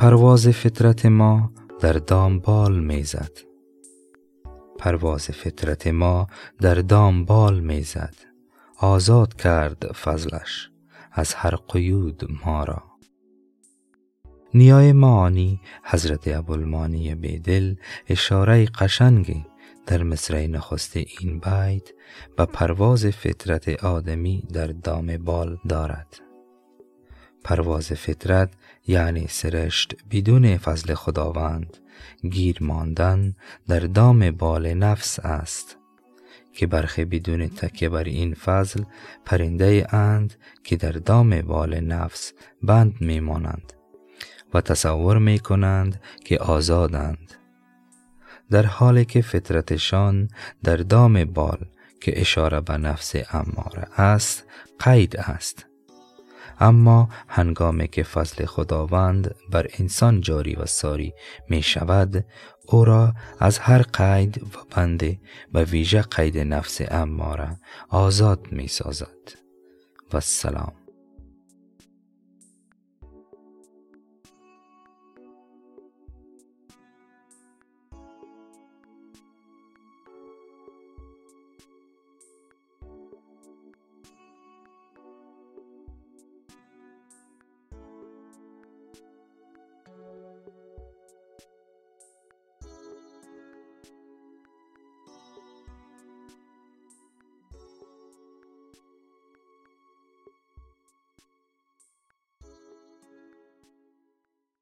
پرواز فطرت ما در دام بال می‌زد. پرواز فطرت ما در دام بال می‌زد. آزاد کرد فضلش از هر قیود ما را. نیای معانی حضرت ابوالمانی بیدل اشاره قشنگی در مصرع نخست این بیت به پرواز فطرت آدمی در دام بال دارد. پرواز فطرت یعنی سرشت بدون فضل خداوند گیر ماندن در دام بال نفس است. که برخی بدون تکیه بر این فضل پرنده اند که در دام بال نفس بند میمانند و تصور می کنند که آزادند. در حالی که فطرتشان در دام بال که اشاره به نفس اماره است قید است. اما هنگامی که فضل خداوند بر انسان جاری و ساری می شود او را از هر قید و بنده و ویژه قید نفس اماره آزاد می سازد و سلام.